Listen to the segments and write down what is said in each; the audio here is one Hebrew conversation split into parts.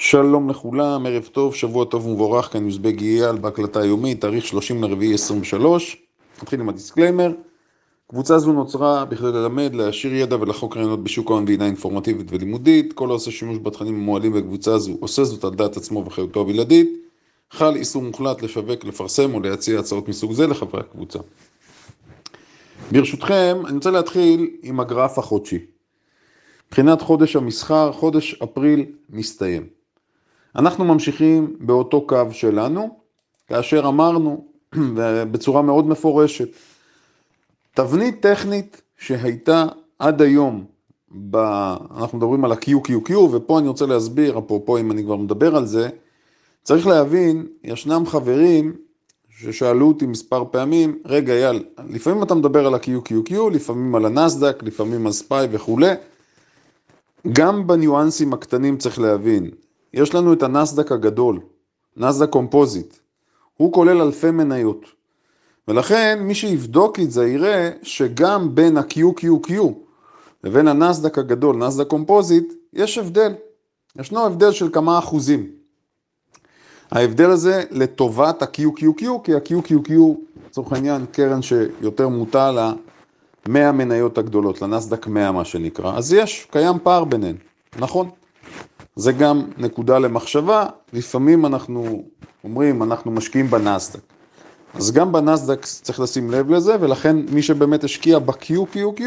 שלום לכולם, ערב טוב, שבוע טוב ומבורך, כאן יוזבג אייל בהקלטה היומית, תאריך 30 לרביעי 23. נתחיל עם ה disclaimer. קבוצה זו נוצרה בכדי ללמד, להעשיר ידע ולחלוק רעיונות בשוק ההון בראייה אינפורמטיבית ולימודית. כל העושה שימוש בתכנים המועלים בקבוצה זו עושה זאת על דעת עצמו ואחריותו הבלעדית. חל איסור מוחלט לשווק, לפרסם או להציע הצעות מסוג זה לחברי הקבוצה. ברשותכם, אני רוצה להתחיל עם הגרף החודשי. מבחינת חודש המסחר, חודש אפריל מסתיים. אנחנו ממשיכים באותו קו שלנו, כאשר אמרנו בצורה מאוד מפורשת, תבנית טכנית שהייתה עד היום, ב... אנחנו מדברים על ה-QQQ, ופה אני רוצה להסביר, אפרופו אם אני כבר מדבר על זה, צריך להבין, ישנם חברים ששאלו אותי מספר פעמים, רגע אייל, לפעמים אתה מדבר על ה-QQQ, לפעמים על הנסדק, לפעמים על ספאי וכולי, גם בניואנסים הקטנים צריך להבין, יש לנו את הנסדק הגדול, נסדק composite, הוא כולל אלפי מניות, ולכן מי שיבדוק את זה יראה שגם בין ה-QQQ לבין הנסדק הגדול, נסדק composite, יש הבדל, ישנו הבדל של כמה אחוזים. ההבדל הזה לטובת ה-QQQ, כי ה-QQQ, לצורך העניין, קרן שיותר מוטה ל-100 מניות הגדולות, לנסדק 100 מה שנקרא, אז יש, קיים פער ביניהן, נכון? זה גם נקודה למחשבה, לפעמים אנחנו אומרים, אנחנו משקיעים בנסדק. אז גם בנסדק צריך לשים לב לזה, ולכן מי שבאמת השקיע ב-QQQ,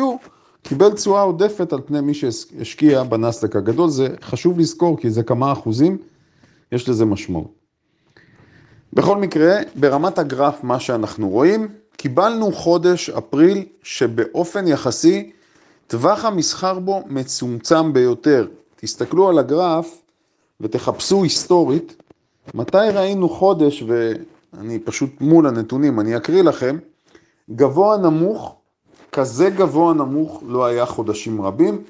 קיבל תשואה עודפת על פני מי שהשקיע בנסדק הגדול, זה חשוב לזכור כי זה כמה אחוזים, יש לזה משמעות. בכל מקרה, ברמת הגרף מה שאנחנו רואים, קיבלנו חודש אפריל שבאופן יחסי טווח המסחר בו מצומצם ביותר. תסתכלו על הגרף ותחפשו היסטורית, מתי ראינו חודש, ואני פשוט מול הנתונים, אני אקריא לכם, גבוה נמוך, כזה גבוה נמוך לא היה חודשים רבים.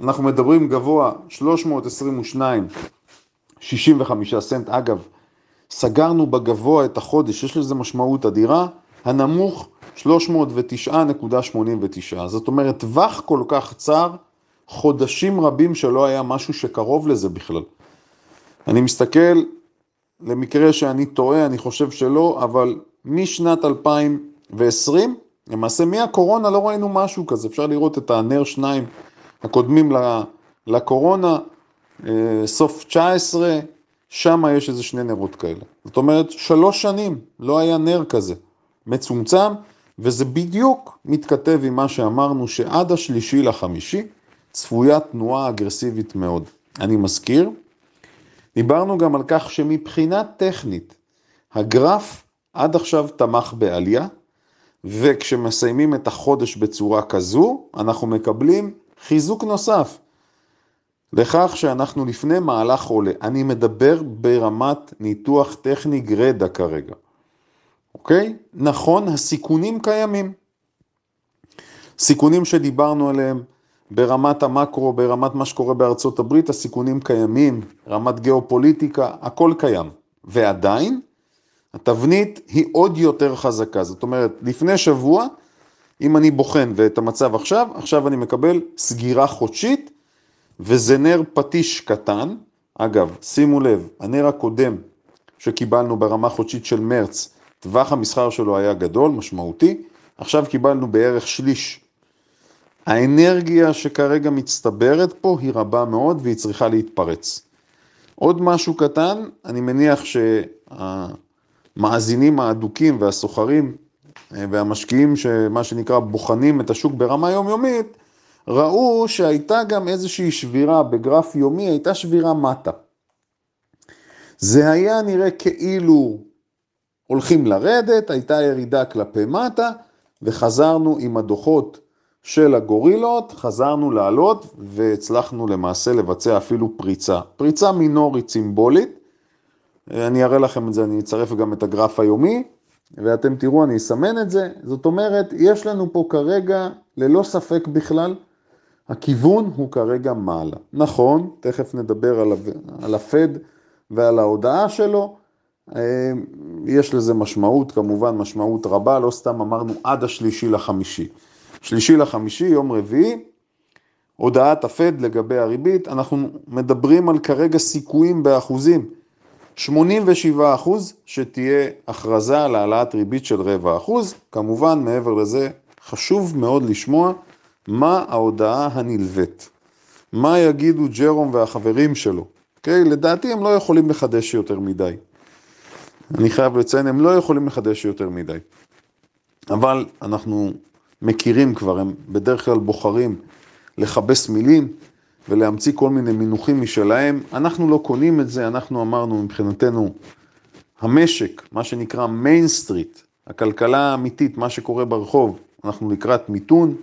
אנחנו מדברים גבוה 322, 65 סנט. אגב, סגרנו בגבוה את החודש, יש לזה משמעות אדירה, הנמוך 309.89, זאת אומרת טווח כל כך צר, חודשים רבים שלא היה משהו שקרוב לזה בכלל. אני מסתכל, למקרה שאני טועה, אני חושב שלא, אבל משנת 2020, למעשה מהקורונה לא ראינו משהו כזה, אפשר לראות את הנר שניים הקודמים לקורונה, אה, סוף 19, שם יש איזה שני נרות כאלה. זאת אומרת, שלוש שנים לא היה נר כזה, מצומצם, וזה בדיוק מתכתב עם מה שאמרנו, שעד השלישי לחמישי צפויה תנועה אגרסיבית מאוד. אני מזכיר, דיברנו גם על כך שמבחינה טכנית, הגרף עד עכשיו תמך בעלייה, וכשמסיימים את החודש בצורה כזו, אנחנו מקבלים חיזוק נוסף. לכך שאנחנו לפני מהלך עולה. אני מדבר ברמת ניתוח טכני גרדה כרגע, אוקיי? נכון, הסיכונים קיימים. סיכונים שדיברנו עליהם ברמת המקרו, ברמת מה שקורה בארצות הברית, הסיכונים קיימים, רמת גיאופוליטיקה, הכל קיים. ועדיין, התבנית היא עוד יותר חזקה. זאת אומרת, לפני שבוע, אם אני בוחן ואת המצב עכשיו, עכשיו אני מקבל סגירה חודשית, וזה נר פטיש קטן, אגב, שימו לב, הנר הקודם שקיבלנו ברמה חודשית של מרץ, טווח המסחר שלו היה גדול, משמעותי, עכשיו קיבלנו בערך שליש. האנרגיה שכרגע מצטברת פה היא רבה מאוד והיא צריכה להתפרץ. עוד משהו קטן, אני מניח שהמאזינים האדוקים והסוחרים אה, והמשקיעים שמה שנקרא בוחנים את השוק ברמה יומיומית, ראו שהייתה גם איזושהי שבירה בגרף יומי, הייתה שבירה מטה. זה היה נראה כאילו הולכים לרדת, הייתה ירידה כלפי מטה, וחזרנו עם הדוחות של הגורילות, חזרנו לעלות והצלחנו למעשה לבצע אפילו פריצה. פריצה מינורית סימבולית, אני אראה לכם את זה, אני אצרף גם את הגרף היומי, ואתם תראו, אני אסמן את זה. זאת אומרת, יש לנו פה כרגע, ללא ספק בכלל, הכיוון הוא כרגע מעלה. נכון, תכף נדבר על, על הפד ועל ההודעה שלו, אה, יש לזה משמעות, כמובן משמעות רבה, לא סתם אמרנו עד השלישי לחמישי. שלישי לחמישי, יום רביעי, הודעת הפד לגבי הריבית, אנחנו מדברים על כרגע סיכויים באחוזים. 87 אחוז שתהיה הכרזה על העלאת ריבית של רבע אחוז, כמובן מעבר לזה חשוב מאוד לשמוע מה ההודעה הנלווית, מה יגידו ג'רום והחברים שלו, אוקיי? לדעתי הם לא יכולים לחדש יותר מדי. אני חייב לציין, הם לא יכולים לחדש יותר מדי. אבל אנחנו מכירים כבר, הם בדרך כלל בוחרים לכבס מילים ולהמציא כל מיני מינוחים משלהם. אנחנו לא קונים את זה, אנחנו אמרנו מבחינתנו, המשק, מה שנקרא מיין סטריט, הכלכלה האמיתית, מה שקורה ברחוב, אנחנו לקראת מיתון,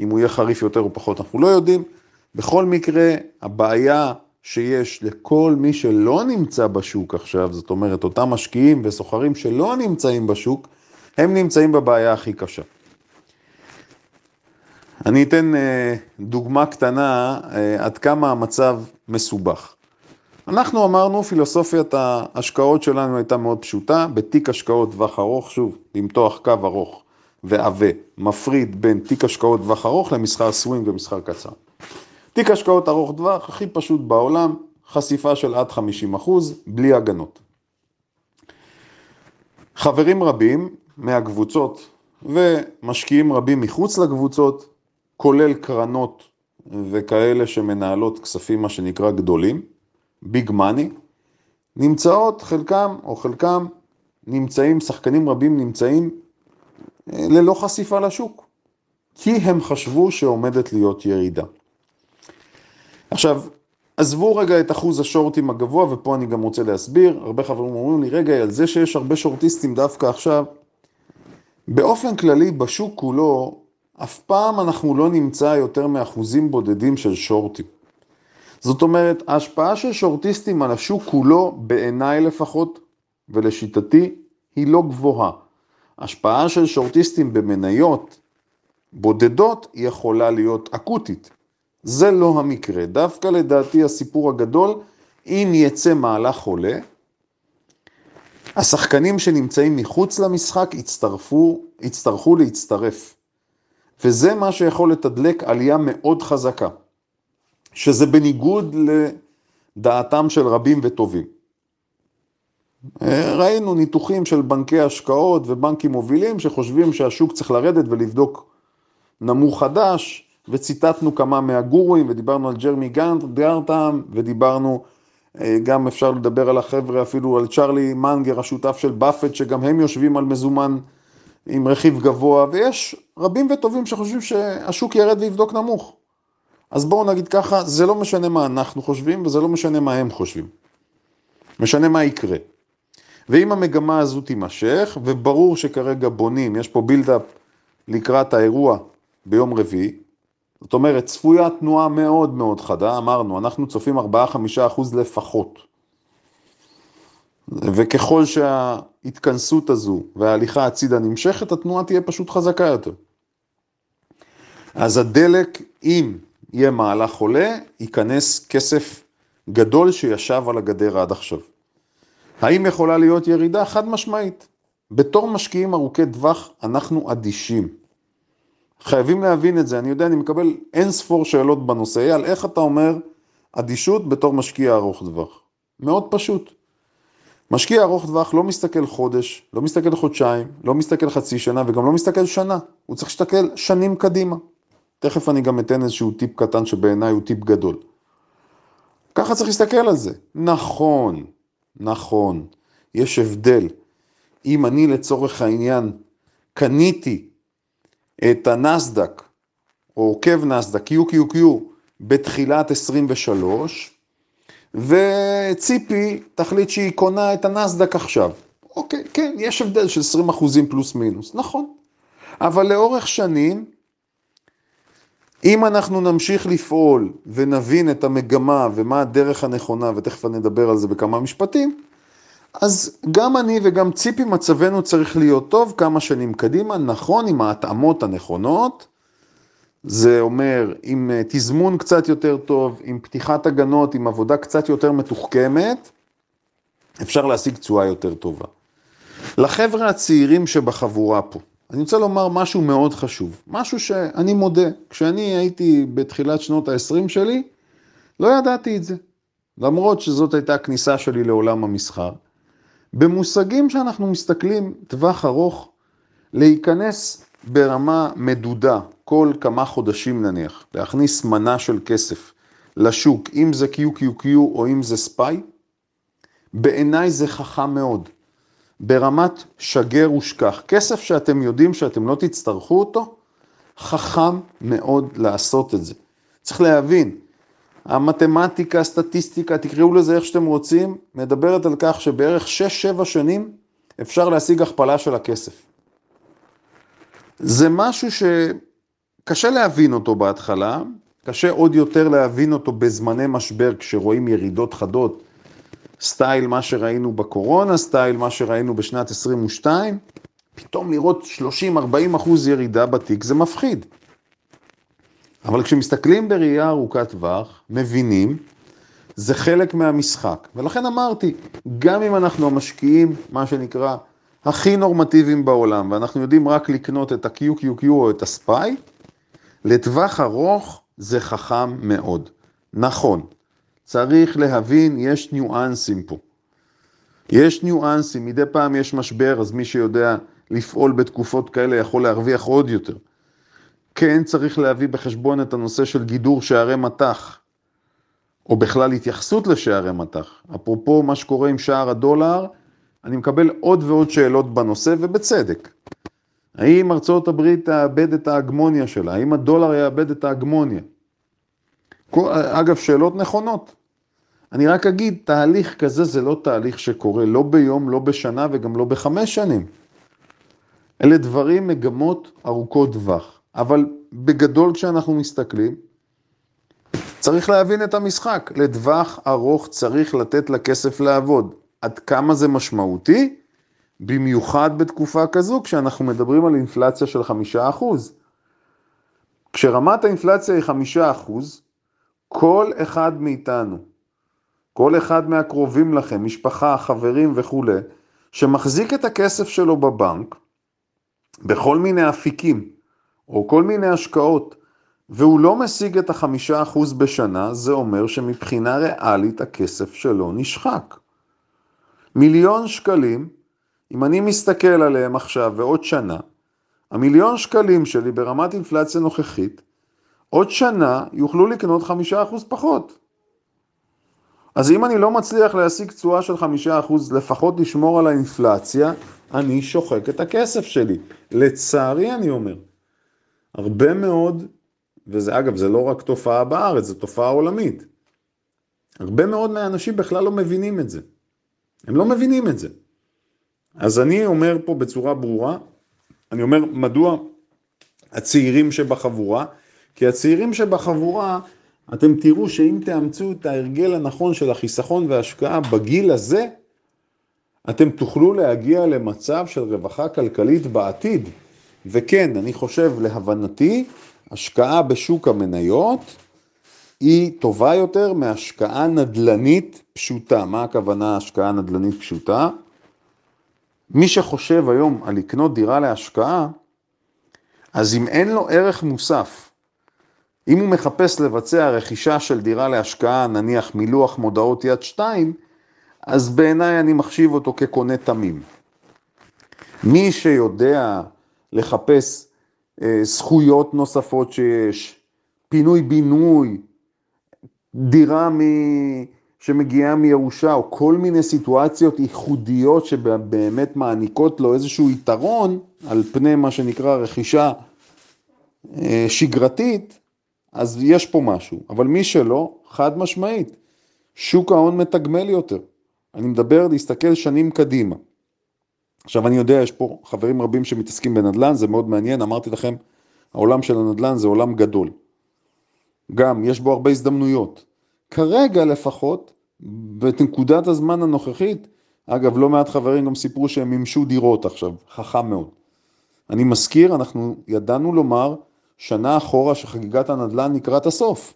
אם הוא יהיה חריף יותר או פחות, אנחנו לא יודעים. בכל מקרה, הבעיה שיש לכל מי שלא נמצא בשוק עכשיו, זאת אומרת, אותם משקיעים וסוחרים שלא נמצאים בשוק, הם נמצאים בבעיה הכי קשה. אני אתן אה, דוגמה קטנה אה, עד כמה המצב מסובך. אנחנו אמרנו, פילוסופיית ההשקעות שלנו הייתה מאוד פשוטה, בתיק השקעות טווח ארוך, שוב, למתוח קו ארוך ועבה, מפריד בין תיק השקעות טווח ארוך למסחר סווינג ומסחר קצר. תיק השקעות ארוך טווח, הכי פשוט בעולם, חשיפה של עד 50 אחוז, בלי הגנות. חברים רבים מהקבוצות ומשקיעים רבים מחוץ לקבוצות, כולל קרנות וכאלה שמנהלות כספים, מה שנקרא גדולים, big money, נמצאות חלקם או חלקם נמצאים, שחקנים רבים נמצאים אה, ללא חשיפה לשוק, כי הם חשבו שעומדת להיות ירידה. עכשיו, עזבו רגע את אחוז השורטים הגבוה, ופה אני גם רוצה להסביר, הרבה חברים אומרים לי, רגע, על זה שיש הרבה שורטיסטים דווקא עכשיו, באופן כללי בשוק כולו, אף פעם אנחנו לא נמצא יותר מאחוזים בודדים של שורטים. זאת אומרת, ההשפעה של שורטיסטים על השוק כולו, בעיניי לפחות, ולשיטתי, היא לא גבוהה. השפעה של שורטיסטים במניות בודדות יכולה להיות אקוטית. זה לא המקרה. דווקא לדעתי הסיפור הגדול, אם יצא מהלך עולה, השחקנים שנמצאים מחוץ למשחק יצטרפו, יצטרכו להצטרף. וזה מה שיכול לתדלק עלייה מאוד חזקה, שזה בניגוד לדעתם של רבים וטובים. ראינו ניתוחים של בנקי השקעות ובנקים מובילים שחושבים שהשוק צריך לרדת ולבדוק נמוך חדש, וציטטנו כמה מהגורואים ודיברנו על ג'רמי גרטם ודיברנו אה, גם אפשר לדבר על החבר'ה אפילו על צ'רלי מנגר השותף של באפט שגם הם יושבים על מזומן עם רכיב גבוה ויש רבים וטובים שחושבים שהשוק ירד ויבדוק נמוך. אז בואו נגיד ככה, זה לא משנה מה אנחנו חושבים וזה לא משנה מה הם חושבים. משנה מה יקרה. ואם המגמה הזו תימשך, וברור שכרגע בונים, יש פה בילדאפ לקראת האירוע ביום רביעי, זאת אומרת, צפויה תנועה מאוד מאוד חדה, אמרנו, אנחנו צופים 4-5 אחוז לפחות. וככל שההתכנסות הזו וההליכה הצידה נמשכת, התנועה תהיה פשוט חזקה יותר. אז הדלק, אם יהיה מהלך עולה, ייכנס כסף גדול שישב על הגדר עד עכשיו. האם יכולה להיות ירידה? חד משמעית. בתור משקיעים ארוכי טווח, אנחנו אדישים. חייבים להבין את זה, אני יודע, אני מקבל אין ספור שאלות בנושא, אייל, איך אתה אומר אדישות בתור משקיע ארוך טווח? מאוד פשוט. משקיע ארוך טווח לא מסתכל חודש, לא מסתכל חודשיים, לא מסתכל חצי שנה וגם לא מסתכל שנה, הוא צריך להסתכל שנים קדימה. תכף אני גם אתן איזשהו טיפ קטן שבעיניי הוא טיפ גדול. ככה צריך להסתכל על זה. נכון, נכון, יש הבדל. אם אני לצורך העניין קניתי את הנסדק, או עוקב נסדק, QQQ, בתחילת 23, וציפי תחליט שהיא קונה את הנסדק עכשיו. אוקיי, כן, יש הבדל של 20 אחוזים פלוס מינוס, נכון. אבל לאורך שנים, אם אנחנו נמשיך לפעול ונבין את המגמה ומה הדרך הנכונה, ותכף אני אדבר על זה בכמה משפטים, אז גם אני וגם ציפי מצבנו צריך להיות טוב כמה שנים קדימה, נכון, עם ההתאמות הנכונות, זה אומר עם אה, תזמון קצת יותר טוב, עם פתיחת הגנות, עם עבודה קצת יותר מתוחכמת, אפשר להשיג תשואה יותר טובה. לחבר'ה הצעירים שבחבורה פה, אני רוצה לומר משהו מאוד חשוב, משהו שאני מודה, כשאני הייתי בתחילת שנות ה-20 שלי, לא ידעתי את זה, למרות שזאת הייתה הכניסה שלי לעולם המסחר. במושגים שאנחנו מסתכלים טווח ארוך, להיכנס ברמה מדודה, כל כמה חודשים נניח, להכניס מנה של כסף לשוק, אם זה QQQ או אם זה ספיי, בעיניי זה חכם מאוד. ברמת שגר ושכח. כסף שאתם יודעים שאתם לא תצטרכו אותו, חכם מאוד לעשות את זה. צריך להבין, המתמטיקה, הסטטיסטיקה, תקראו לזה איך שאתם רוצים, מדברת על כך שבערך 6-7 שנים אפשר להשיג הכפלה של הכסף. זה משהו שקשה להבין אותו בהתחלה, קשה עוד יותר להבין אותו בזמני משבר, כשרואים ירידות חדות, סטייל מה שראינו בקורונה, סטייל מה שראינו בשנת 22, פתאום לראות 30-40 אחוז ירידה בתיק זה מפחיד. אבל כשמסתכלים בראייה ארוכת טווח, מבינים, זה חלק מהמשחק. ולכן אמרתי, גם אם אנחנו המשקיעים, מה שנקרא, הכי נורמטיביים בעולם, ואנחנו יודעים רק לקנות את ה-QQQ או את הספיי, לטווח ארוך זה חכם מאוד. נכון, צריך להבין, יש ניואנסים פה. יש ניואנסים, מדי פעם יש משבר, אז מי שיודע לפעול בתקופות כאלה יכול להרוויח עוד יותר. כן צריך להביא בחשבון את הנושא של גידור שערי מטח, או בכלל התייחסות לשערי מטח. אפרופו מה שקורה עם שער הדולר, אני מקבל עוד ועוד שאלות בנושא, ובצדק. האם ארצות הברית תאבד את ההגמוניה שלה? האם הדולר יאבד את ההגמוניה? אגב, שאלות נכונות. אני רק אגיד, תהליך כזה זה לא תהליך שקורה לא ביום, לא בשנה וגם לא בחמש שנים. אלה דברים, מגמות ארוכות טווח. אבל בגדול כשאנחנו מסתכלים, צריך להבין את המשחק. לטווח ארוך צריך לתת לכסף לעבוד. עד כמה זה משמעותי? במיוחד בתקופה כזו, כשאנחנו מדברים על אינפלציה של חמישה אחוז. כשרמת האינפלציה היא חמישה אחוז, כל אחד מאיתנו, כל אחד מהקרובים לכם, משפחה, חברים וכולי, שמחזיק את הכסף שלו בבנק, בכל מיני אפיקים, או כל מיני השקעות, והוא לא משיג את החמישה אחוז בשנה, זה אומר שמבחינה ריאלית הכסף שלו נשחק. מיליון שקלים, אם אני מסתכל עליהם עכשיו ועוד שנה, המיליון שקלים שלי ברמת אינפלציה נוכחית, עוד שנה יוכלו לקנות חמישה אחוז פחות. אז אם אני לא מצליח להשיג תשואה של חמישה אחוז, לפחות לשמור על האינפלציה, אני שוחק את הכסף שלי. לצערי אני אומר. הרבה מאוד, וזה אגב, זה לא רק תופעה בארץ, זו תופעה עולמית. הרבה מאוד מהאנשים בכלל לא מבינים את זה. הם לא מבינים את זה. אז אני אומר פה בצורה ברורה, אני אומר מדוע הצעירים שבחבורה, כי הצעירים שבחבורה, אתם תראו שאם תאמצו את ההרגל הנכון של החיסכון וההשקעה בגיל הזה, אתם תוכלו להגיע למצב של רווחה כלכלית בעתיד. וכן, אני חושב, להבנתי, השקעה בשוק המניות היא טובה יותר מהשקעה נדל"נית פשוטה. מה הכוונה השקעה נדל"נית פשוטה? מי שחושב היום על לקנות דירה להשקעה, אז אם אין לו ערך מוסף, אם הוא מחפש לבצע רכישה של דירה להשקעה, נניח מלוח מודעות יד שתיים, אז בעיניי אני מחשיב אותו כקונה תמים. מי שיודע לחפש אה, זכויות נוספות שיש, פינוי-בינוי, דירה מ... שמגיעה מירושה, או כל מיני סיטואציות ייחודיות שבאמת מעניקות לו איזשהו יתרון על פני מה שנקרא רכישה אה, שגרתית, אז יש פה משהו. אבל מי שלא, חד משמעית, שוק ההון מתגמל יותר. אני מדבר להסתכל שנים קדימה. עכשיו אני יודע, יש פה חברים רבים שמתעסקים בנדל"ן, זה מאוד מעניין, אמרתי לכם, העולם של הנדל"ן זה עולם גדול. גם, יש בו הרבה הזדמנויות. כרגע לפחות, בנקודת הזמן הנוכחית, אגב, לא מעט חברים גם סיפרו שהם מימשו דירות עכשיו, חכם מאוד. אני מזכיר, אנחנו ידענו לומר שנה אחורה שחגיגת הנדל"ן לקראת הסוף.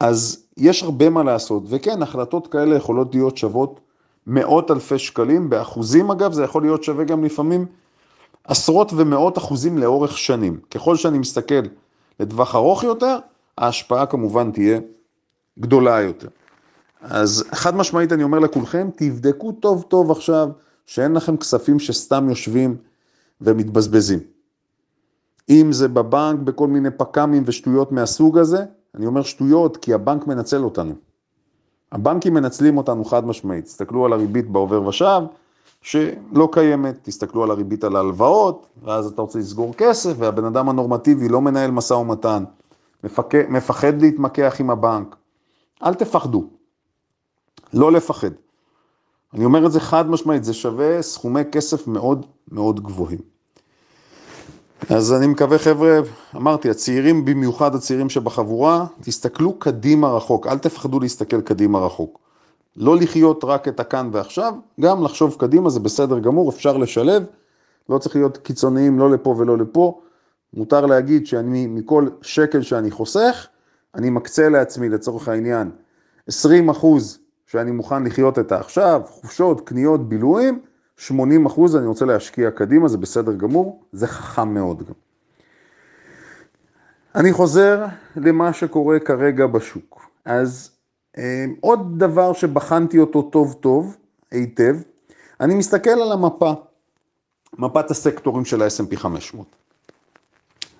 אז יש הרבה מה לעשות, וכן, החלטות כאלה יכולות להיות שוות מאות אלפי שקלים, באחוזים אגב, זה יכול להיות שווה גם לפעמים עשרות ומאות אחוזים לאורך שנים. ככל שאני מסתכל לטווח ארוך יותר, ההשפעה כמובן תהיה גדולה יותר. אז חד משמעית אני אומר לכולכם, תבדקו טוב טוב עכשיו שאין לכם כספים שסתם יושבים ומתבזבזים. אם זה בבנק, בכל מיני פק"מים ושטויות מהסוג הזה, אני אומר שטויות כי הבנק מנצל אותנו. הבנקים מנצלים אותנו חד משמעית. תסתכלו על הריבית בעובר ושב, שלא קיימת, תסתכלו על הריבית על ההלוואות, ואז אתה רוצה לסגור כסף, והבן אדם הנורמטיבי לא מנהל משא ומתן, מפק... מפחד להתמקח עם הבנק. אל תפחדו, לא לפחד. אני אומר את זה חד משמעית, זה שווה סכומי כסף מאוד מאוד גבוהים. אז אני מקווה חבר'ה, אמרתי, הצעירים במיוחד הצעירים שבחבורה, תסתכלו קדימה רחוק, אל תפחדו להסתכל קדימה רחוק. לא לחיות רק את הכאן ועכשיו, גם לחשוב קדימה זה בסדר גמור, אפשר לשלב, לא צריך להיות קיצוניים לא לפה ולא לפה. מותר להגיד שאני מכל שקל שאני חוסך, אני מקצה לעצמי לצורך העניין 20 אחוז שאני מוכן לחיות את העכשיו, חופשות, קניות, בילויים, 80 אחוז אני רוצה להשקיע קדימה, זה בסדר גמור, זה חכם מאוד גם. אני חוזר למה שקורה כרגע בשוק. אז אה, עוד דבר שבחנתי אותו טוב טוב, היטב, אני מסתכל על המפה, מפת הסקטורים של ה-S&P 500.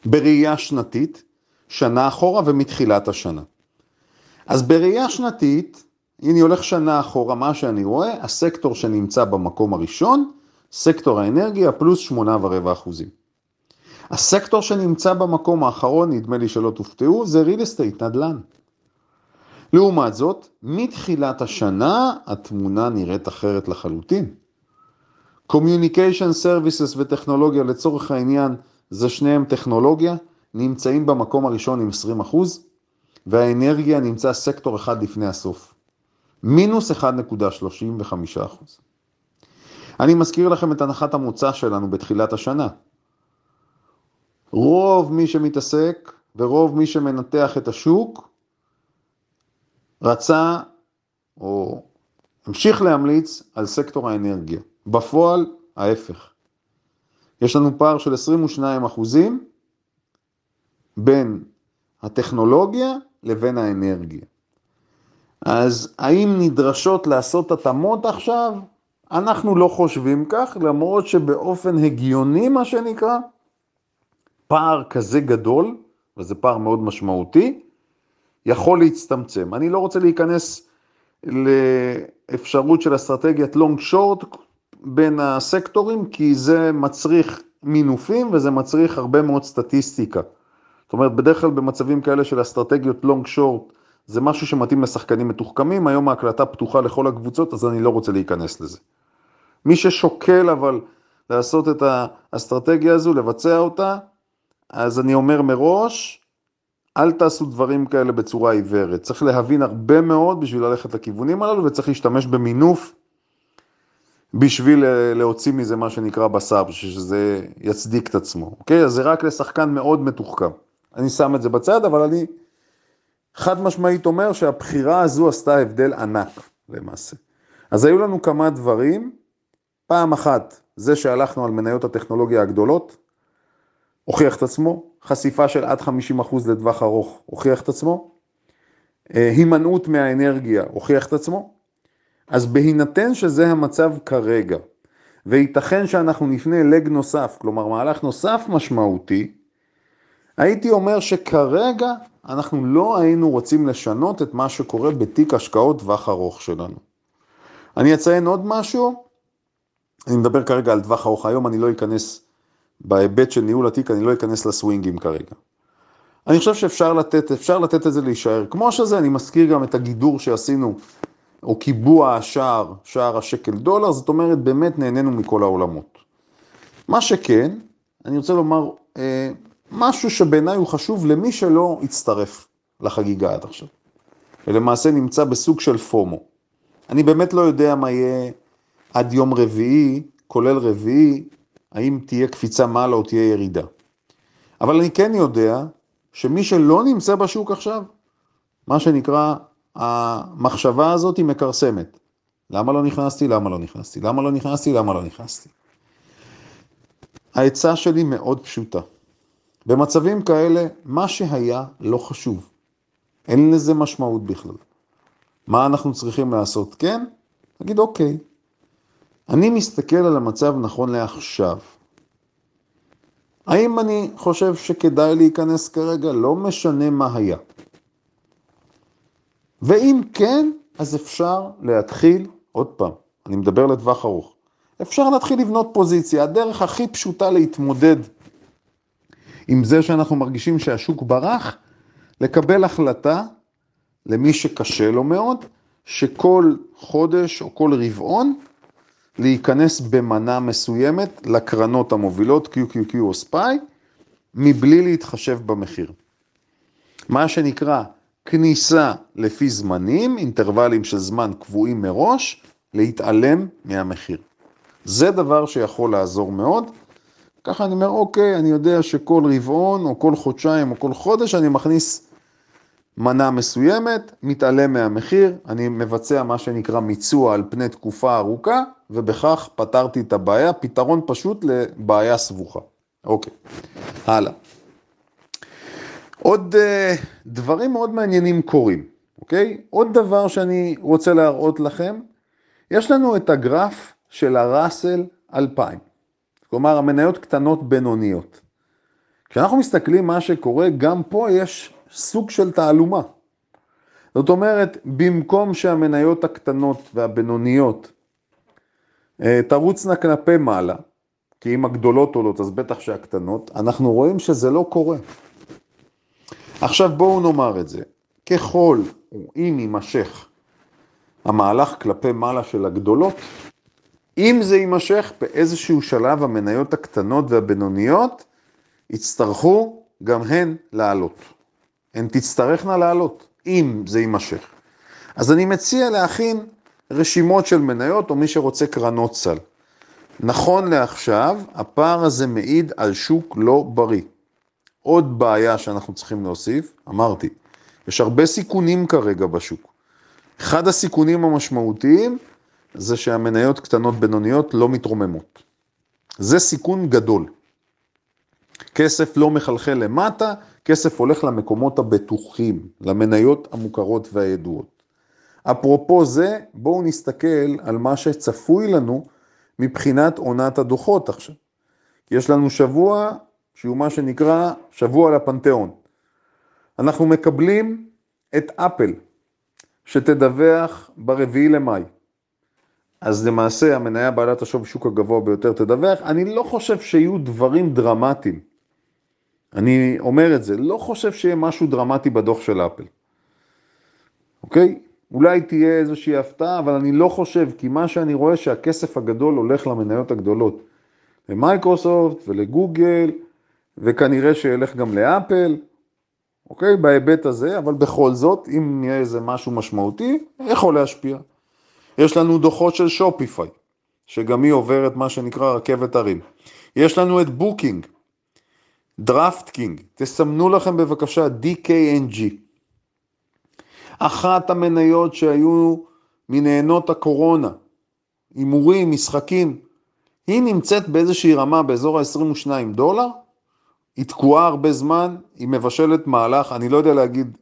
בראייה שנתית, שנה אחורה ומתחילת השנה. אז בראייה שנתית, אני הולך שנה אחורה, מה שאני רואה, הסקטור שנמצא במקום הראשון, סקטור האנרגיה פלוס שמונה ורבע אחוזים. הסקטור שנמצא במקום האחרון, נדמה לי שלא תופתעו, זה real estate, נדל"ן. לעומת זאת, מתחילת השנה התמונה נראית אחרת לחלוטין. Communication Services וטכנולוגיה לצורך העניין, זה שניהם טכנולוגיה, נמצאים במקום הראשון עם 20 אחוז, והאנרגיה נמצא סקטור אחד לפני הסוף. מינוס 1.35 אחוז. אני מזכיר לכם את הנחת המוצא שלנו בתחילת השנה. רוב מי שמתעסק ורוב מי שמנתח את השוק רצה או המשיך להמליץ על סקטור האנרגיה. בפועל, ההפך. יש לנו פער של 22 אחוזים בין הטכנולוגיה לבין האנרגיה. אז האם נדרשות לעשות התאמות עכשיו? אנחנו לא חושבים כך, למרות שבאופן הגיוני, מה שנקרא, פער כזה גדול, וזה פער מאוד משמעותי, יכול להצטמצם. אני לא רוצה להיכנס לאפשרות של אסטרטגיית לונג שורט בין הסקטורים, כי זה מצריך מינופים וזה מצריך הרבה מאוד סטטיסטיקה. זאת אומרת, בדרך כלל במצבים כאלה של אסטרטגיות לונג שורט, זה משהו שמתאים לשחקנים מתוחכמים, היום ההקלטה פתוחה לכל הקבוצות, אז אני לא רוצה להיכנס לזה. מי ששוקל אבל לעשות את האסטרטגיה הזו, לבצע אותה, אז אני אומר מראש, אל תעשו דברים כאלה בצורה עיוורת. צריך להבין הרבה מאוד בשביל ללכת לכיוונים הללו, וצריך להשתמש במינוף בשביל להוציא מזה מה שנקרא בשר, בשביל שזה יצדיק את עצמו, אוקיי? אז זה רק לשחקן מאוד מתוחכם. אני שם את זה בצד, אבל אני חד משמעית אומר שהבחירה הזו עשתה הבדל ענק למעשה. אז היו לנו כמה דברים, פעם אחת, זה שהלכנו על מניות הטכנולוגיה הגדולות, הוכיח את עצמו, חשיפה של עד 50% לטווח ארוך, הוכיח את עצמו, אה, הימנעות מהאנרגיה, הוכיח את עצמו, אז בהינתן שזה המצב כרגע, וייתכן שאנחנו נפנה לג נוסף, כלומר מהלך נוסף משמעותי, הייתי אומר שכרגע אנחנו לא היינו רוצים לשנות את מה שקורה בתיק השקעות טווח ארוך שלנו. אני אציין עוד משהו, אני מדבר כרגע על טווח ארוך, היום אני לא אכנס בהיבט של ניהול התיק, אני לא אכנס לסווינגים כרגע. אני חושב שאפשר לתת, אפשר לתת את זה להישאר. כמו שזה, אני מזכיר גם את הגידור שעשינו, או קיבוע השער, שער השקל דולר, זאת אומרת, באמת נהנינו מכל העולמות. מה שכן, אני רוצה לומר אה, משהו שבעיניי הוא חשוב למי שלא הצטרף לחגיגה עד עכשיו, ולמעשה נמצא בסוג של פומו. אני באמת לא יודע מה יהיה עד יום רביעי, כולל רביעי, האם תהיה קפיצה מעלה או תהיה ירידה. אבל אני כן יודע שמי שלא נמצא בשוק עכשיו, מה שנקרא, המחשבה הזאת היא מכרסמת. למה לא נכנסתי? למה לא נכנסתי? למה לא נכנסתי? למה לא נכנסתי? העצה שלי מאוד פשוטה. במצבים כאלה, מה שהיה לא חשוב. אין לזה משמעות בכלל. מה אנחנו צריכים לעשות? כן? נגיד, אוקיי, אני מסתכל על המצב נכון לעכשיו. האם אני חושב שכדאי להיכנס כרגע? לא משנה מה היה. ואם כן, אז אפשר להתחיל, עוד פעם, אני מדבר לטווח ארוך, אפשר להתחיל לבנות פוזיציה. הדרך הכי פשוטה להתמודד עם זה שאנחנו מרגישים שהשוק ברח, לקבל החלטה למי שקשה לו מאוד, שכל חודש או כל רבעון להיכנס במנה מסוימת לקרנות המובילות QQQ או SPY, מבלי להתחשב במחיר. מה שנקרא כניסה לפי זמנים, אינטרוולים של זמן קבועים מראש, להתעלם מהמחיר. זה דבר שיכול לעזור מאוד. ככה אני אומר, אוקיי, אני יודע שכל רבעון או כל חודשיים או כל חודש אני מכניס מנה מסוימת, מתעלם מהמחיר, אני מבצע מה שנקרא מיצוע על פני תקופה ארוכה, ובכך פתרתי את הבעיה, פתרון פשוט לבעיה סבוכה. אוקיי, הלאה. עוד uh, דברים מאוד מעניינים קורים, אוקיי? עוד דבר שאני רוצה להראות לכם, יש לנו את הגרף של הראסל 2000, כלומר המניות קטנות בינוניות. כשאנחנו מסתכלים מה שקורה, גם פה יש סוג של תעלומה. זאת אומרת, במקום שהמניות הקטנות והבינוניות אה, תרוצנה כלפי מעלה, כי אם הגדולות עולות אז בטח שהקטנות, אנחנו רואים שזה לא קורה. עכשיו בואו נאמר את זה, ככל אם יימשך המהלך כלפי מעלה של הגדולות, אם זה יימשך באיזשהו שלב המניות הקטנות והבינוניות יצטרכו גם הן לעלות. הן תצטרכנה לעלות, אם זה יימשך. אז אני מציע להכין רשימות של מניות, או מי שרוצה קרנות סל. נכון לעכשיו, הפער הזה מעיד על שוק לא בריא. עוד בעיה שאנחנו צריכים להוסיף, אמרתי, יש הרבה סיכונים כרגע בשוק. אחד הסיכונים המשמעותיים זה שהמניות קטנות בינוניות לא מתרוממות. זה סיכון גדול. כסף לא מחלחל למטה, כסף הולך למקומות הבטוחים, למניות המוכרות והידועות. אפרופו זה, בואו נסתכל על מה שצפוי לנו מבחינת עונת הדוחות עכשיו. יש לנו שבוע שהוא מה שנקרא שבוע לפנתיאון. אנחנו מקבלים את אפל, שתדווח ברביעי למאי. אז למעשה המניה בעלת השווי שוק הגבוה ביותר תדווח. אני לא חושב שיהיו דברים דרמטיים. אני אומר את זה, לא חושב שיהיה משהו דרמטי בדוח של אפל. אוקיי? אולי תהיה איזושהי הפתעה, אבל אני לא חושב, כי מה שאני רואה שהכסף הגדול הולך למניות הגדולות, למייקרוסופט ולגוגל, וכנראה שילך גם לאפל, אוקיי? בהיבט הזה, אבל בכל זאת, אם נהיה איזה משהו משמעותי, יכול להשפיע. יש לנו דוחות של שופיפיי, שגם היא עוברת מה שנקרא רכבת הרים. יש לנו את בוקינג, DraftKings, תסמנו לכם בבקשה DKNG. אחת המניות שהיו מנהנות הקורונה, הימורים, משחקים, היא נמצאת באיזושהי רמה באזור ה-22 דולר, היא תקועה הרבה זמן, היא מבשלת מהלך, אני לא יודע להגיד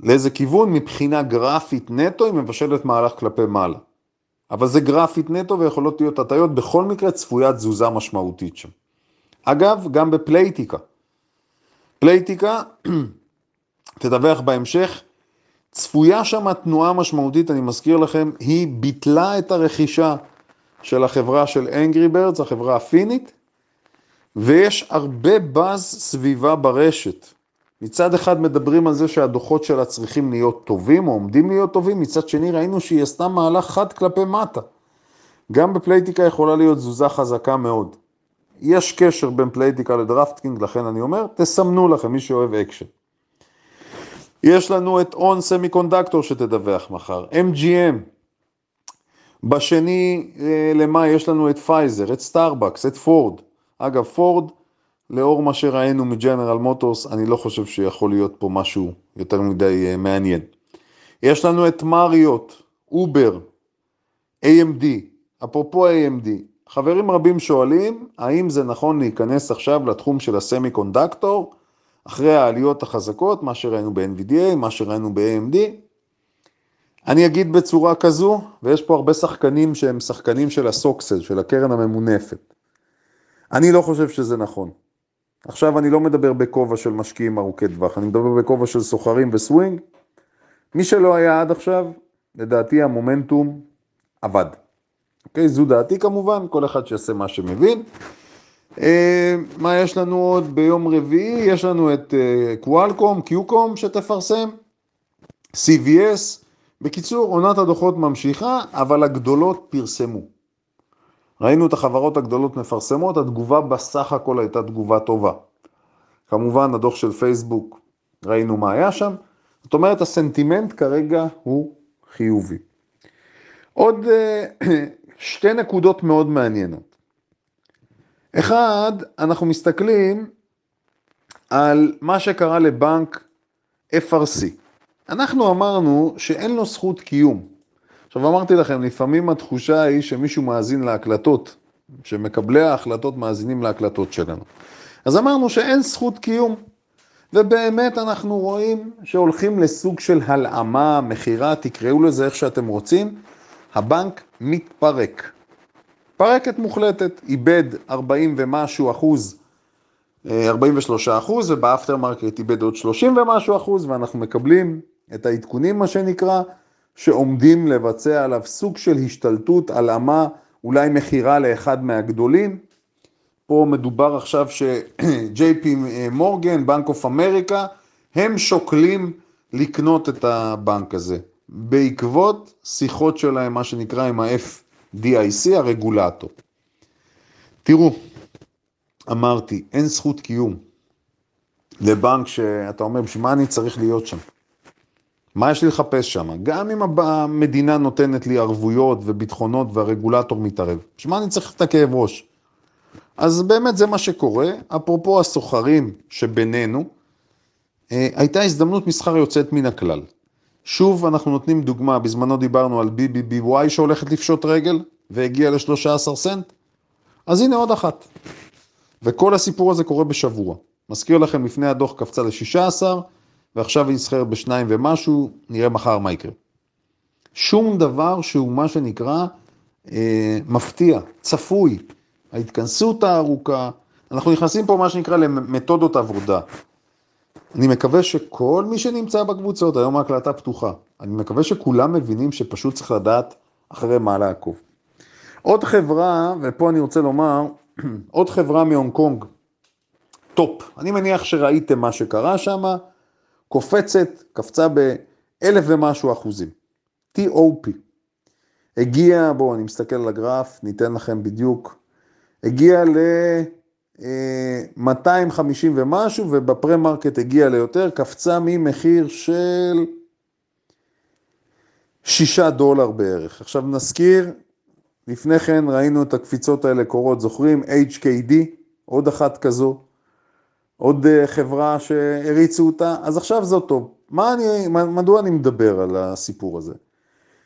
לאיזה כיוון, מבחינה גרפית נטו היא מבשלת מהלך כלפי מעלה. אבל זה גרפית נטו ויכולות להיות הטיות, בכל מקרה צפויה תזוזה משמעותית שם. אגב, גם בפלייטיקה. פלייטיקה, תדווח בהמשך, צפויה שם תנועה משמעותית, אני מזכיר לכם, היא ביטלה את הרכישה של החברה של אנגרי ברדס, החברה הפינית, ויש הרבה באז סביבה ברשת. מצד אחד מדברים על זה שהדוחות שלה צריכים להיות טובים, או עומדים להיות טובים, מצד שני ראינו שהיא עשתה מהלך חד כלפי מטה. גם בפלייטיקה יכולה להיות תזוזה חזקה מאוד. יש קשר בין פלייטיקה ל DraftKings, לכן אני אומר, תסמנו לכם, מי שאוהב אקשן. יש לנו את ON Semiconductor שתדווח מחר, MGM, בשני אה, למאי יש לנו את פייזר, את סטארבקס, את פורד. אגב, פורד, לאור מה שראינו מג'נרל מוטורס, אני לא חושב שיכול להיות פה משהו יותר מדי אה, מעניין. יש לנו את מריות, אובר, AMD, אפרופו AMD, חברים רבים שואלים, האם זה נכון להיכנס עכשיו לתחום של ה semiconductor, אחרי העליות החזקות, מה שראינו ב-NVDA, מה שראינו ב-AMD? אני אגיד בצורה כזו, ויש פה הרבה שחקנים שהם שחקנים של ה SOXL, של הקרן הממונפת. אני לא חושב שזה נכון. עכשיו אני לא מדבר בכובע של משקיעים ארוכי טווח, אני מדבר בכובע של סוחרים וסווינג. מי שלא היה עד עכשיו, לדעתי המומנטום עבד. אוקיי, זו דעתי כמובן, כל אחד שיעשה מה שמבין. אה, מה יש לנו עוד ביום רביעי? יש לנו את קוואלקום, קיוקום שתפרסם, CVS. בקיצור, עונת הדוחות ממשיכה, אבל הגדולות פרסמו. ראינו את החברות הגדולות מפרסמות, התגובה בסך הכל הייתה תגובה טובה. כמובן, הדוח של פייסבוק, ראינו מה היה שם. זאת אומרת, הסנטימנט כרגע הוא חיובי. עוד אה, שתי נקודות מאוד מעניינות. אחד, אנחנו מסתכלים על מה שקרה לבנק FRC. אנחנו אמרנו שאין לו זכות קיום. עכשיו אמרתי לכם, לפעמים התחושה היא שמישהו מאזין להקלטות, שמקבלי ההחלטות מאזינים להקלטות שלנו. אז אמרנו שאין זכות קיום, ובאמת אנחנו רואים שהולכים לסוג של הלאמה, מכירה, תקראו לזה איך שאתם רוצים, הבנק מתפרק. התפרקות מוחלטת, איבד 40 ומשהו אחוז, 43 אה, אחוז, וב after market איבד עוד 30 ומשהו אחוז, ואנחנו מקבלים את העדכונים, מה שנקרא, שעומדים לבצע עליו סוג של השתלטות, הלאמה, אולי מכירה לאחד מהגדולים. פה מדובר עכשיו ש-JP מורגן, בנק אוף אמריקה, הם שוקלים לקנות את הבנק הזה, בעקבות שיחות שלהם, מה שנקרא עם ה-FDIC, הרגולטור. תראו, אמרתי, אין זכות קיום לבנק שאתה אומר, בשביל מה אני צריך להיות שם? מה יש לי לחפש שם? גם אם המדינה נותנת לי ערבויות וביטחונות והרגולטור מתערב, בשביל מה אני צריך את הכאב ראש? אז באמת זה מה שקורה. אפרופו הסוחרים שבינינו, אה, הייתה הזדמנות מסחר יוצאת מן הכלל. שוב אנחנו נותנים דוגמה, בזמנו דיברנו על BBBY שהולכת לפשוט רגל והגיע ל-13 סנט, אז הנה עוד אחת. וכל הסיפור הזה קורה בשבוע. מזכיר לכם, לפני הדוח קפצה ל-16, ועכשיו היא נסחרת בשניים ומשהו, נראה מחר מה יקרה. שום דבר שהוא מה שנקרא אה, מפתיע, צפוי. ההתכנסות הארוכה, אנחנו נכנסים פה מה שנקרא למתודות עבודה. אני מקווה שכל מי שנמצא בקבוצות, היום ההקלטה פתוחה, אני מקווה שכולם מבינים שפשוט צריך לדעת אחרי מה לעקוב. עוד חברה, ופה אני רוצה לומר, עוד חברה מהונג קונג, טופ. אני מניח שראיתם מה שקרה שם, קופצת, קפצה באלף ומשהו אחוזים. TOP. הגיע, בואו אני מסתכל על הגרף, ניתן לכם בדיוק, הגיע ל-250 אה, ומשהו, וב pre market הגיע ליותר, קפצה ממחיר של 6 דולר בערך. עכשיו נזכיר, לפני כן ראינו את הקפיצות האלה קורות, זוכרים? HKD, עוד אחת כזו, עוד אה, חברה שהריצו אותה, אז עכשיו זה טוב. מה אני, מדוע אני מדבר על הסיפור הזה?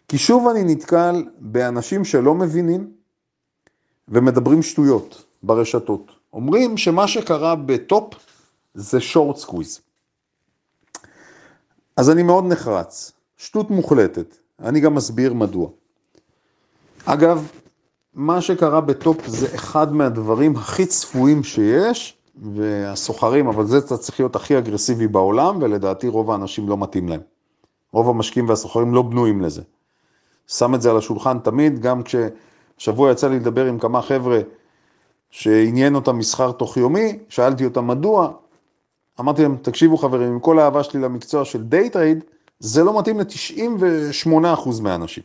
כי שוב אני נתקל באנשים שלא מבינים ומדברים שטויות ברשתות. אומרים שמה שקרה בטופ זה short squeeze. אז אני מאוד נחרץ, שטות מוחלטת, אני גם מסביר מדוע. אגב, מה שקרה בטופ זה אחד מהדברים הכי צפויים שיש, והסוחרים, אבל זה צריך להיות הכי אגרסיבי בעולם, ולדעתי רוב האנשים לא מתאים להם. רוב המשקיעים והסוחרים לא בנויים לזה. שם את זה על השולחן תמיד, גם השבוע יצא לי לדבר עם כמה חבר'ה שעניין אותם מסחר תוך יומי, שאלתי אותם מדוע, אמרתי להם, תקשיבו חברים, עם כל האהבה שלי למקצוע של day trade, זה לא מתאים ל-98% מהאנשים.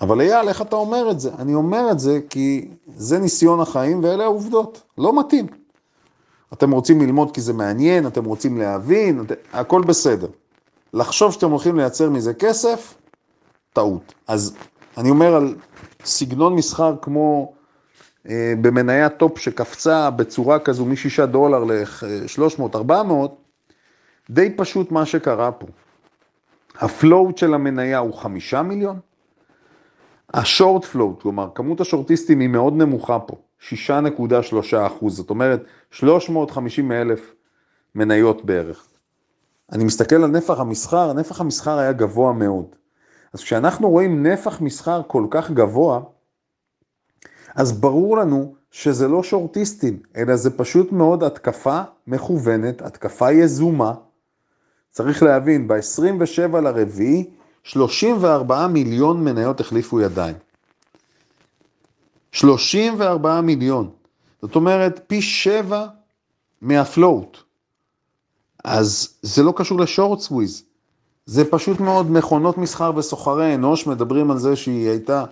אבל אייל, איך אתה אומר את זה? אני אומר את זה כי זה ניסיון החיים ואלה העובדות, לא מתאים. אתם רוצים ללמוד כי זה מעניין, אתם רוצים להבין, את... הכל בסדר. לחשוב שאתם הולכים לייצר מזה כסף, טעות. אז אני אומר על סגנון מסחר כמו אה, במניה טופ שקפצה בצורה כזו מ-6 דולר ל-300-400, די פשוט מה שקרה פה. ה float של המניה הוא 5 מיליון, ה short float, כלומר כמות השורטיסטים היא מאוד נמוכה פה, 6.3 אחוז, זאת אומרת 350 אלף מניות בערך. אני מסתכל על נפח המסחר, נפח המסחר היה גבוה מאוד. אז כשאנחנו רואים נפח מסחר כל כך גבוה, אז ברור לנו שזה לא שורטיסטים, אלא זה פשוט מאוד התקפה מכוונת, התקפה יזומה. צריך להבין, ב-27 לרביעי, 34 מיליון מניות החליפו ידיים. 34 מיליון. זאת אומרת, פי שבע מה float. אז זה לא קשור ל short squeeze. זה פשוט מאוד מכונות מסחר וסוחרי אנוש מדברים על זה שהיא הייתה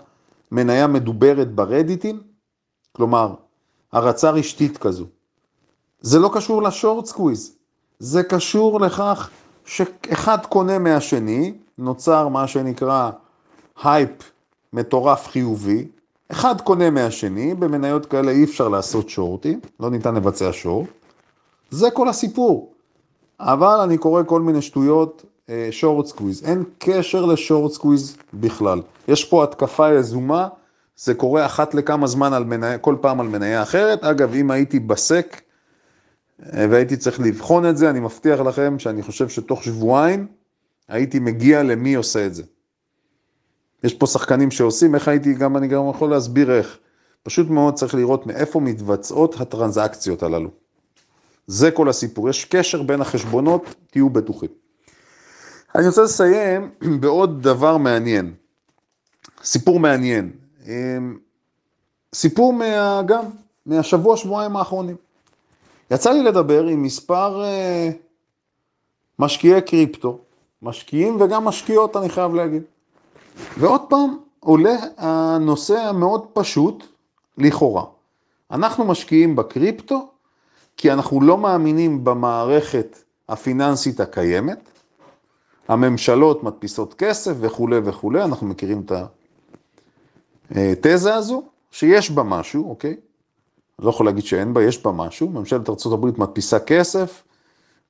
מניה מדוברת ברדיטים, כלומר, הרצה רשתית כזו. זה לא קשור ל short squeeze, זה קשור לכך שאחד קונה מהשני, נוצר מה שנקרא הייפ מטורף חיובי, אחד קונה מהשני, במניות כאלה אי אפשר לעשות שורטים, לא ניתן לבצע שורט, זה כל הסיפור. אבל אני קורא כל מיני שטויות, short squeeze, אין קשר ל short squeeze בכלל. יש פה התקפה יזומה, זה קורה אחת לכמה זמן על מניה, כל פעם על מניה אחרת. אגב, אם הייתי ב SEC אה, והייתי צריך לבחון את זה, אני מבטיח לכם שאני חושב שתוך שבועיים הייתי מגיע למי עושה את זה. יש פה שחקנים שעושים, איך הייתי, גם אני גם יכול להסביר איך. פשוט מאוד צריך לראות מאיפה מתבצעות הטרנזקציות הללו. זה כל הסיפור, יש קשר בין החשבונות, תהיו בטוחים. אני רוצה לסיים בעוד דבר מעניין, סיפור מעניין, אמ, סיפור מה, גם מהשבוע, שבועיים האחרונים. יצא לי לדבר עם מספר uh, משקיעי קריפטו, משקיעים וגם משקיעות, אני חייב להגיד. ועוד פעם, עולה הנושא המאוד פשוט, לכאורה. אנחנו משקיעים בקריפטו כי אנחנו לא מאמינים במערכת הפיננסית הקיימת, הממשלות מדפיסות כסף וכולי וכולי, אנחנו מכירים את התזה הזו, שיש בה משהו, אוקיי? לא יכול להגיד שאין בה, יש בה משהו, ממשלת ארה"ב מדפיסה כסף,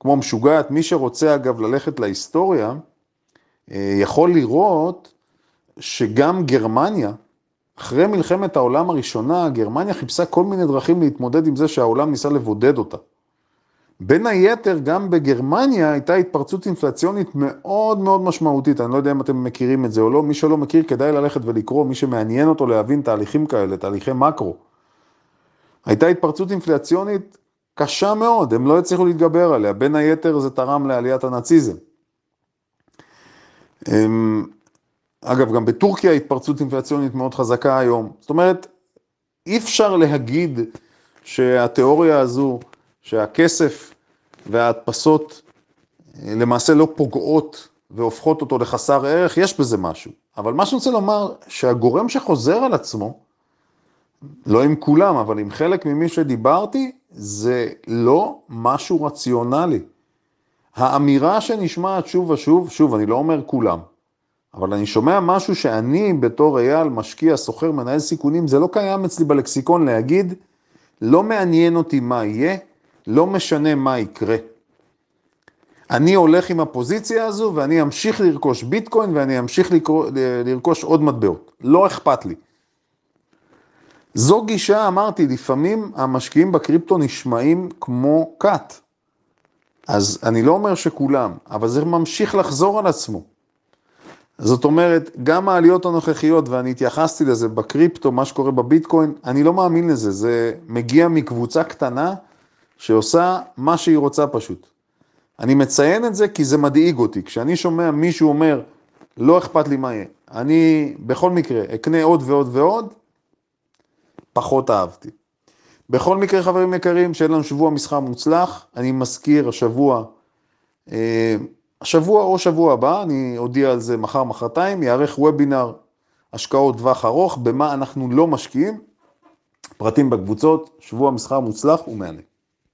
כמו משוגעת, מי שרוצה אגב ללכת להיסטוריה, אה, יכול לראות שגם גרמניה, אחרי מלחמת העולם הראשונה, גרמניה חיפשה כל מיני דרכים להתמודד עם זה שהעולם ניסה לבודד אותה. בין היתר, גם בגרמניה הייתה התפרצות אינפלציונית מאוד מאוד משמעותית, אני לא יודע אם אתם מכירים את זה או לא, מי שלא מכיר כדאי ללכת ולקרוא, מי שמעניין אותו להבין תהליכים כאלה, תהליכי מקרו. הייתה התפרצות אינפלציונית קשה מאוד, הם לא הצליחו להתגבר עליה, בין היתר זה תרם לעליית הנאציזם. אמ, אגב, גם בטורקיה התפרצות אינפלציונית מאוד חזקה היום. זאת אומרת, אי אפשר להגיד שהתיאוריה הזו, שהכסף וההדפסות אה, למעשה לא פוגעות והופכות אותו לחסר ערך, יש בזה משהו. אבל מה שאני רוצה לומר, שהגורם שחוזר על עצמו, לא עם כולם, אבל עם חלק ממי שדיברתי, זה לא משהו רציונלי. האמירה שנשמעת שוב ושוב, שוב, אני לא אומר כולם, אבל אני שומע משהו שאני בתור אייל, משקיע, סוחר, מנהל סיכונים, זה לא קיים אצלי בלקסיקון להגיד, לא מעניין אותי מה יהיה, לא משנה מה יקרה. אני הולך עם הפוזיציה הזו ואני אמשיך לרכוש ביטקוין ואני אמשיך לרכוש עוד מטבעות, לא אכפת לי. זו גישה, אמרתי, לפעמים המשקיעים בקריפטו נשמעים כמו כת. אז אני לא אומר שכולם, אבל זה ממשיך לחזור על עצמו. זאת אומרת, גם העליות הנוכחיות, ואני התייחסתי לזה בקריפטו, מה שקורה בביטקוין, אני לא מאמין לזה, זה מגיע מקבוצה קטנה שעושה מה שהיא רוצה פשוט. אני מציין את זה כי זה מדאיג אותי. כשאני שומע מישהו אומר, לא אכפת לי מה יהיה, אני בכל מקרה אקנה עוד ועוד ועוד, פחות אהבתי. בכל מקרה, חברים יקרים, שיהיה לנו שבוע מסחר מוצלח. אני מזכיר, השבוע, אה, השבוע או שבוע הבא, אני אודיע על זה מחר, מחרתיים, יערך וובינר השקעות טווח ארוך, במה אנחנו לא משקיעים, פרטים בקבוצות, שבוע מסחר מוצלח ומהנה.